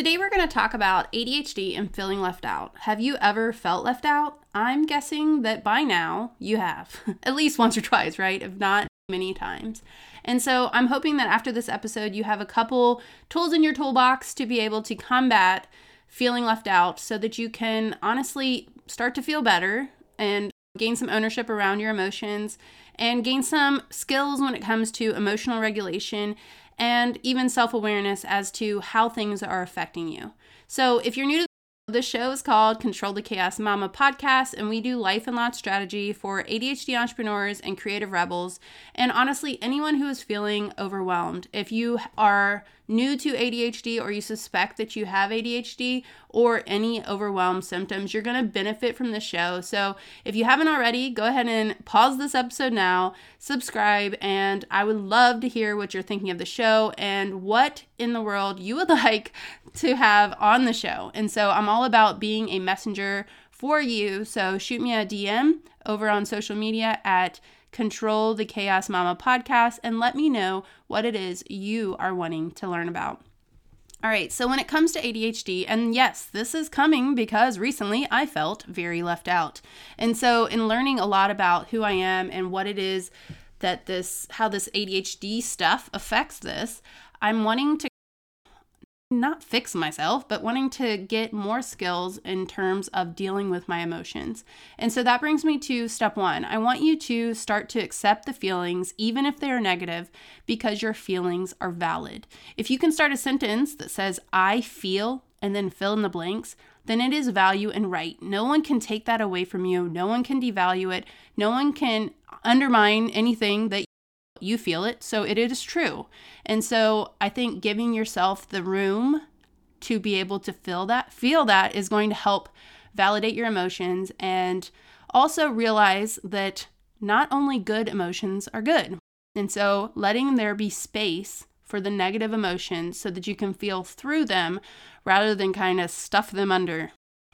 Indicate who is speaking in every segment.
Speaker 1: Today, we're going to talk about ADHD and feeling left out. Have you ever felt left out? I'm guessing that by now you have, at least once or twice, right? If not many times. And so I'm hoping that after this episode, you have a couple tools in your toolbox to be able to combat feeling left out so that you can honestly start to feel better and gain some ownership around your emotions and gain some skills when it comes to emotional regulation and even self awareness as to how things are affecting you. So, if you're new to the show is called Control the Chaos Mama podcast, and we do life and lot strategy for ADHD entrepreneurs and creative rebels. And honestly, anyone who is feeling overwhelmed. If you are new to ADHD or you suspect that you have ADHD or any overwhelmed symptoms, you're going to benefit from the show. So if you haven't already, go ahead and pause this episode now, subscribe, and I would love to hear what you're thinking of the show and what in the world you would like to have on the show. And so I'm all about being a messenger for you. So shoot me a DM over on social media at Control the Chaos Mama podcast and let me know what it is you are wanting to learn about. All right, so when it comes to ADHD, and yes, this is coming because recently I felt very left out. And so, in learning a lot about who I am and what it is that this, how this ADHD stuff affects this, I'm wanting to not fix myself, but wanting to get more skills in terms of dealing with my emotions. And so that brings me to step one. I want you to start to accept the feelings, even if they are negative, because your feelings are valid. If you can start a sentence that says, I feel, and then fill in the blanks, then it is value and right. No one can take that away from you. No one can devalue it. No one can undermine anything that you feel it, so it is true. And so I think giving yourself the room to be able to feel that, feel that is going to help validate your emotions and also realize that not only good emotions are good. And so letting there be space for the negative emotions so that you can feel through them rather than kind of stuff them under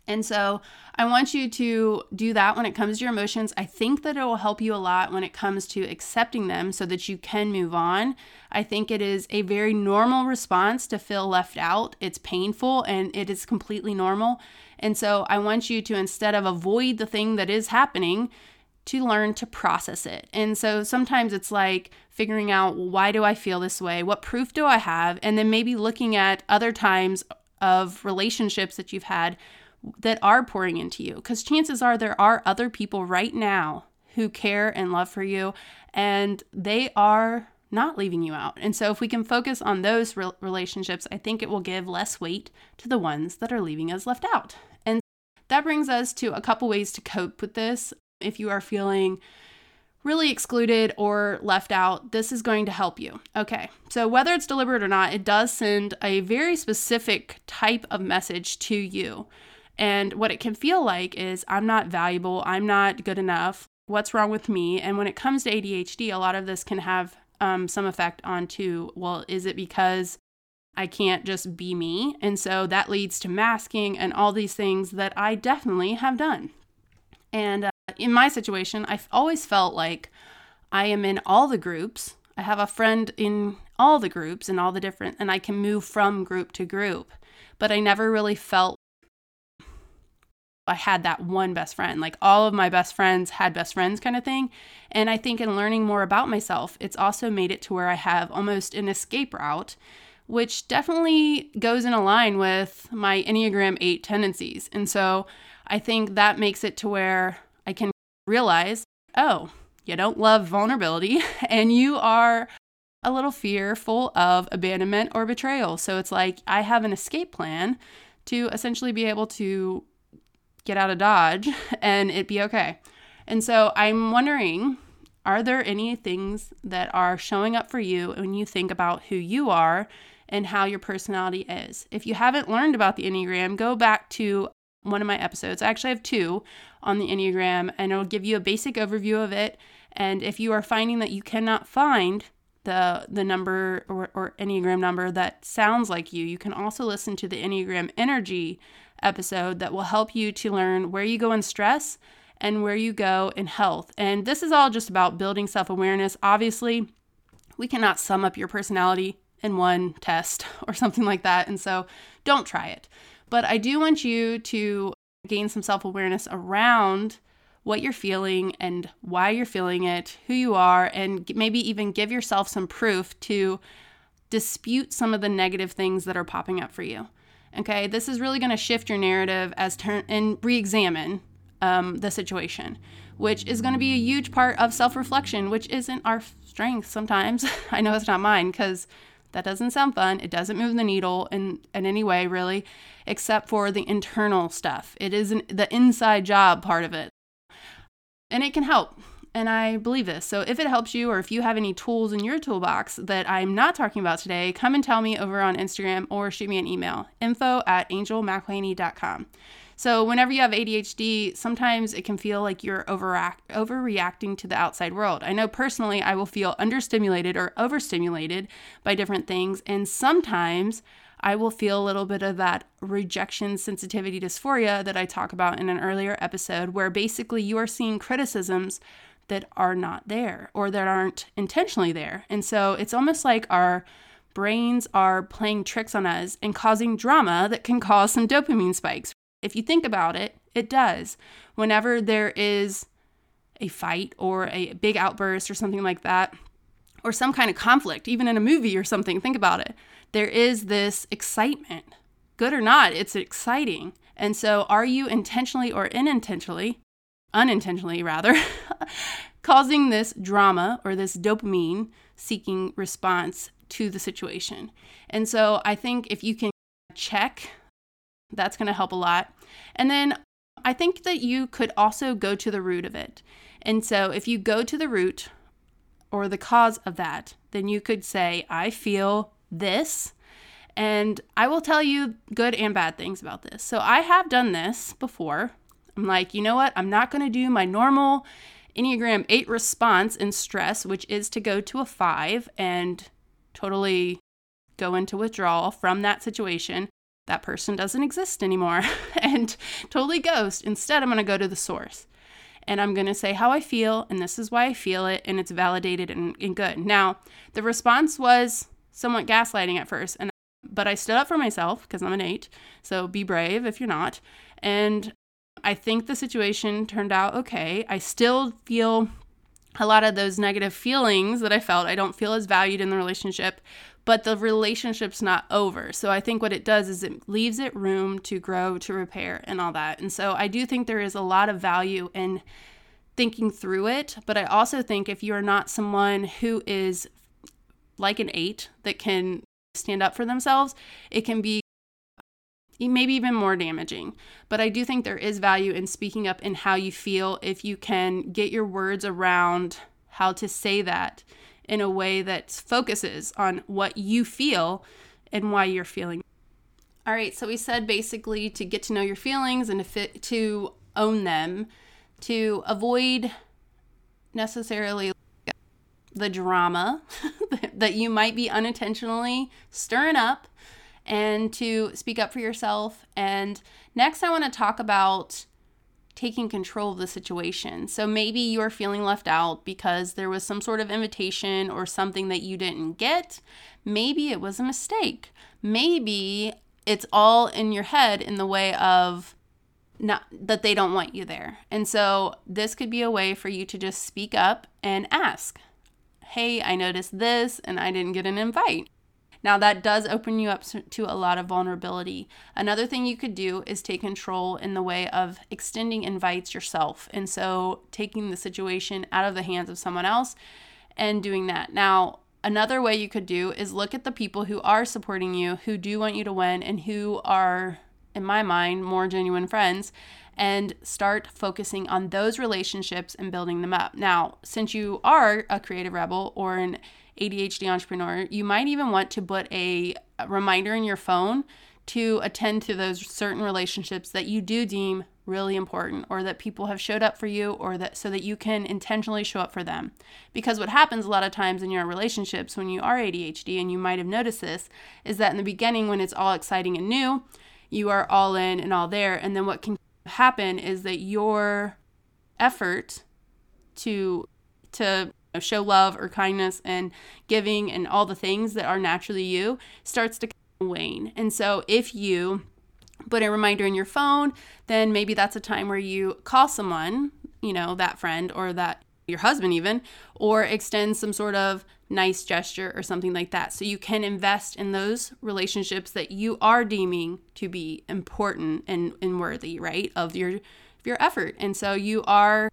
Speaker 1: and so I want you to do that when it comes to your emotions. I think that it will help you a lot when it comes to accepting them so that you can move on. I think it is a very normal response to feel left out. It's painful and it is completely normal. And so I want you to, instead of avoid the thing that is happening, to learn to process it. And so sometimes it's like figuring out why do I feel this way? What proof do I have? And then maybe looking at other times of relationships that you've had that are pouring into you because chances are there are other people right now who care and love for you and they are not leaving you out. And so if we can focus on those re- relationships, I think it will give less weight to the ones that are leaving us left out. And that brings us to a couple ways to cope with this. If you are feeling really excluded or left out, this is going to help you. Okay, so whether it's deliberate or not, it does send a very specific type of message to you. And what it can feel like is I'm not valuable, I'm not good enough, what's wrong with me? And when it comes to ADHD, a lot of this can have um, some effect on onto, well, is it because I can't just be me? And so that leads to masking and all these things that I definitely have done. And uh, in my situation, I've always felt like I am in all the groups. I have a friend in all the groups and all the different, and I can move from group to group. But I never really felt I had that one best friend. Like all of my best friends had best friends kind of thing. And I think in learning more about myself, it's also made it to where I have almost an escape route, which definitely goes in a line with my Enneagram 8 tendencies. And so I think that makes it to where I can realize, oh, you don't love vulnerability and you are a little fearful of abandonment or betrayal. So it's like I have an escape plan to essentially be able to get out of Dodge and it be okay. And so I'm wondering are there any things that are showing up for you when you think about who you are and how your personality is? If you haven't learned about the Enneagram, go back to one of my episodes. I actually have two on the Enneagram, and it'll give you a basic overview of it. And if you are finding that you cannot find the the number or, or Enneagram number that sounds like you, you can also listen to the Enneagram energy episode that will help you to learn where you go in stress and where you go in health. And this is all just about building self awareness. Obviously, we cannot sum up your personality in one test or something like that. And so don't try it. But I do want you to gain some self awareness around what you're feeling and why you're feeling it, who you are, and maybe even give yourself some proof to dispute some of the negative things that are popping up for you. Okay, this is really going to shift your narrative as turn and re-examine um, the situation, which is going to be a huge part of self-reflection, which isn't our strength sometimes. I know it's not mine because that doesn't sound fun. It doesn't move the needle in, in any way, really, except for the internal stuff. It isn't the inside job part of it. And it can help and I believe this. So if it helps you or if you have any tools in your toolbox that I'm not talking about today, come and tell me over on Instagram or shoot me an email info at angelmclaney.com. So whenever you have ADHD, sometimes it can feel like you're overact- overreacting to the outside world. I know personally I will feel understimulated or overstimulated by different things, and sometimes I will feel a little bit of that rejection sensitivity dysphoria that I talk about in an earlier episode, where basically you are seeing criticisms that are not there or that aren't intentionally there. And so it's almost like our brains are playing tricks on us and causing drama that can cause some dopamine spikes. If you think about it, it does. Whenever there is a fight or a big outburst or something like that, or some kind of conflict, even in a movie or something, think about it. There is this excitement. Good or not, it's exciting. And so, are you intentionally or unintentionally unintentionally rather, causing this drama or this dopamine seeking response to the situation. And so I think if you can check, that's going to help a lot. And then I think that you could also go to the root of it. And so if you go to the root or the cause of that, then you could say, I feel this. And I will tell you good and bad things about this. So I have done this before I'm like, you know what? I'm not going to do my normal Enneagram 8 response in stress, which is to go to a 5 and totally go into withdrawal from that situation. That person doesn't exist anymore and totally ghost. Instead, I'm going to go to the source and I'm going to say how I feel, and this is why I feel it, and it's validated and, and good. Now, the response was somewhat gaslighting at first, and but I stood up for myself because I'm an eight. So be brave if you're not. And I think the situation turned out okay. I still feel a lot of those negative feelings that I felt. I don't feel as valued in the relationship, but the relationship's not over. So I think what it does is it leaves it room to grow, to repair, and all that. And so I do think there is a lot of value in thinking through it, but I also think if you're not someone who is like an eight that can stand up for themselves, it can be maybe even more damaging. But I do think there is value in speaking up in how you feel if you can get your words around how to say that in a way that focuses on what you feel and why you're feeling. All right, so we said basically to get to know your feelings and to fit, to own them, to avoid necessarily the drama that you might be unintentionally stirring up and to speak up for yourself. And next, I want to talk about taking control of the situation. So maybe you're feeling left out because there was some sort of invitation or something that you didn't get. Maybe it was a mistake. Maybe it's all in your head in the way of not that they don't want you there. And so this could be a way for you to just speak up and ask, "Hey, I noticed this and I didn't get an invite." Now, that does open you up to a lot of vulnerability. Another thing you could do is take control in the way of extending invites yourself. And so taking the situation out of the hands of someone else and doing that. Now, another way you could do is look at the people who are supporting you, who do want you to win, and who are, in my mind, more genuine friends and start focusing on those relationships and building them up. Now, since you are a creative rebel or an ADHD entrepreneur, you might even want to put a reminder in your phone to attend to those certain relationships that you do deem really important or that people have showed up for you or that so that you can intentionally show up for them. Because what happens a lot of times in your relationships when you are ADHD and you might have noticed this is that in the beginning when it's all exciting and new, you are all in and all there and then what can happen is that your effort to to show love or kindness and giving and all the things that are naturally you starts to wane. And so if you put a reminder in your phone, then maybe that's a time where you call someone, you know, that friend or that your husband even, or extend some sort of nice gesture or something like that. So you can invest in those relationships that you are deeming to be important and, and worthy, right, of your of your effort. And so you are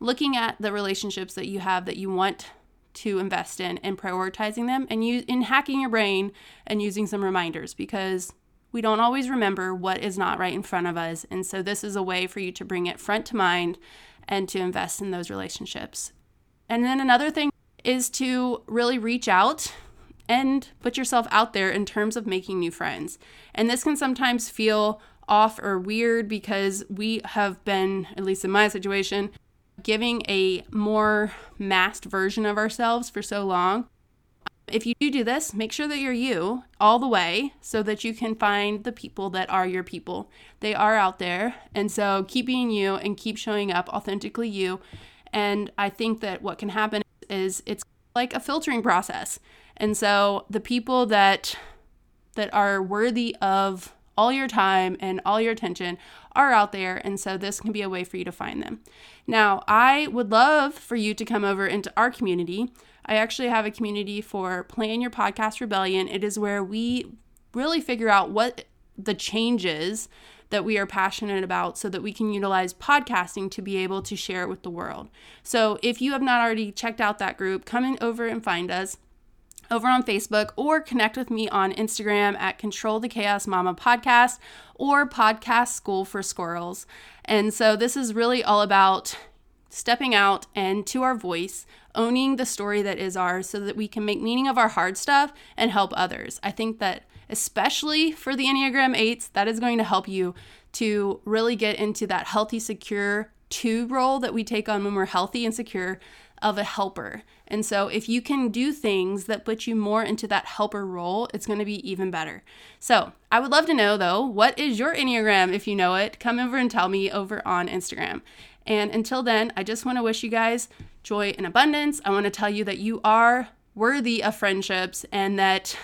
Speaker 1: looking at the relationships that you have that you want to invest in and prioritizing them and you in hacking your brain and using some reminders because we don't always remember what is not right in front of us. And so this is a way for you to bring it front to mind and to invest in those relationships. And then another thing is to really reach out and put yourself out there in terms of making new friends. And this can sometimes feel off or weird because we have been, at least in my situation, giving a more masked version of ourselves for so long. If you do do this, make sure that you're you all the way so that you can find the people that are your people. They are out there. And so keep being you and keep showing up authentically you. And I think that what can happen is it's like a filtering process. And so the people that that are worthy of all your time and all your attention are out there. And so this can be a way for you to find them. Now, I would love for you to come over into our community. I actually have a community for Plan Your Podcast Rebellion. It is where we really figure out what the changes that we are passionate about so that we can utilize podcasting to be able to share it with the world. So if you have not already checked out that group, come in over and find us over on Facebook or connect with me on Instagram at Control the Chaos Mama Podcast or Podcast School for Squirrels. And so this is really all about stepping out and to our voice, owning the story that is ours so that we can make meaning of our hard stuff and help others. I think that especially for the Enneagram 8s, that is going to help you to really get into that healthy, secure two role that we take on when we're healthy and secure of a helper. And so, if you can do things that put you more into that helper role, it's going to be even better. So, I would love to know though, what is your Enneagram if you know it? Come over and tell me over on Instagram. And until then, I just want to wish you guys joy and abundance. I want to tell you that you are worthy of friendships and that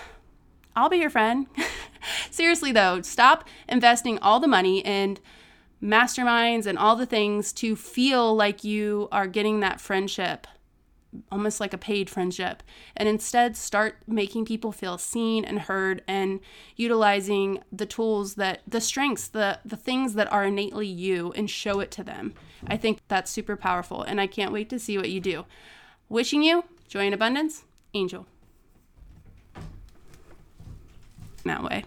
Speaker 1: I'll be your friend. Seriously, though, stop investing all the money in masterminds and all the things to feel like you are getting that friendship almost like a paid friendship and instead start making people feel seen and heard and utilizing the tools that the strengths the the things that are innately you and show it to them. I think that's super powerful and i can't wait to see what you do. Wishing you joy and abundance. Angel that way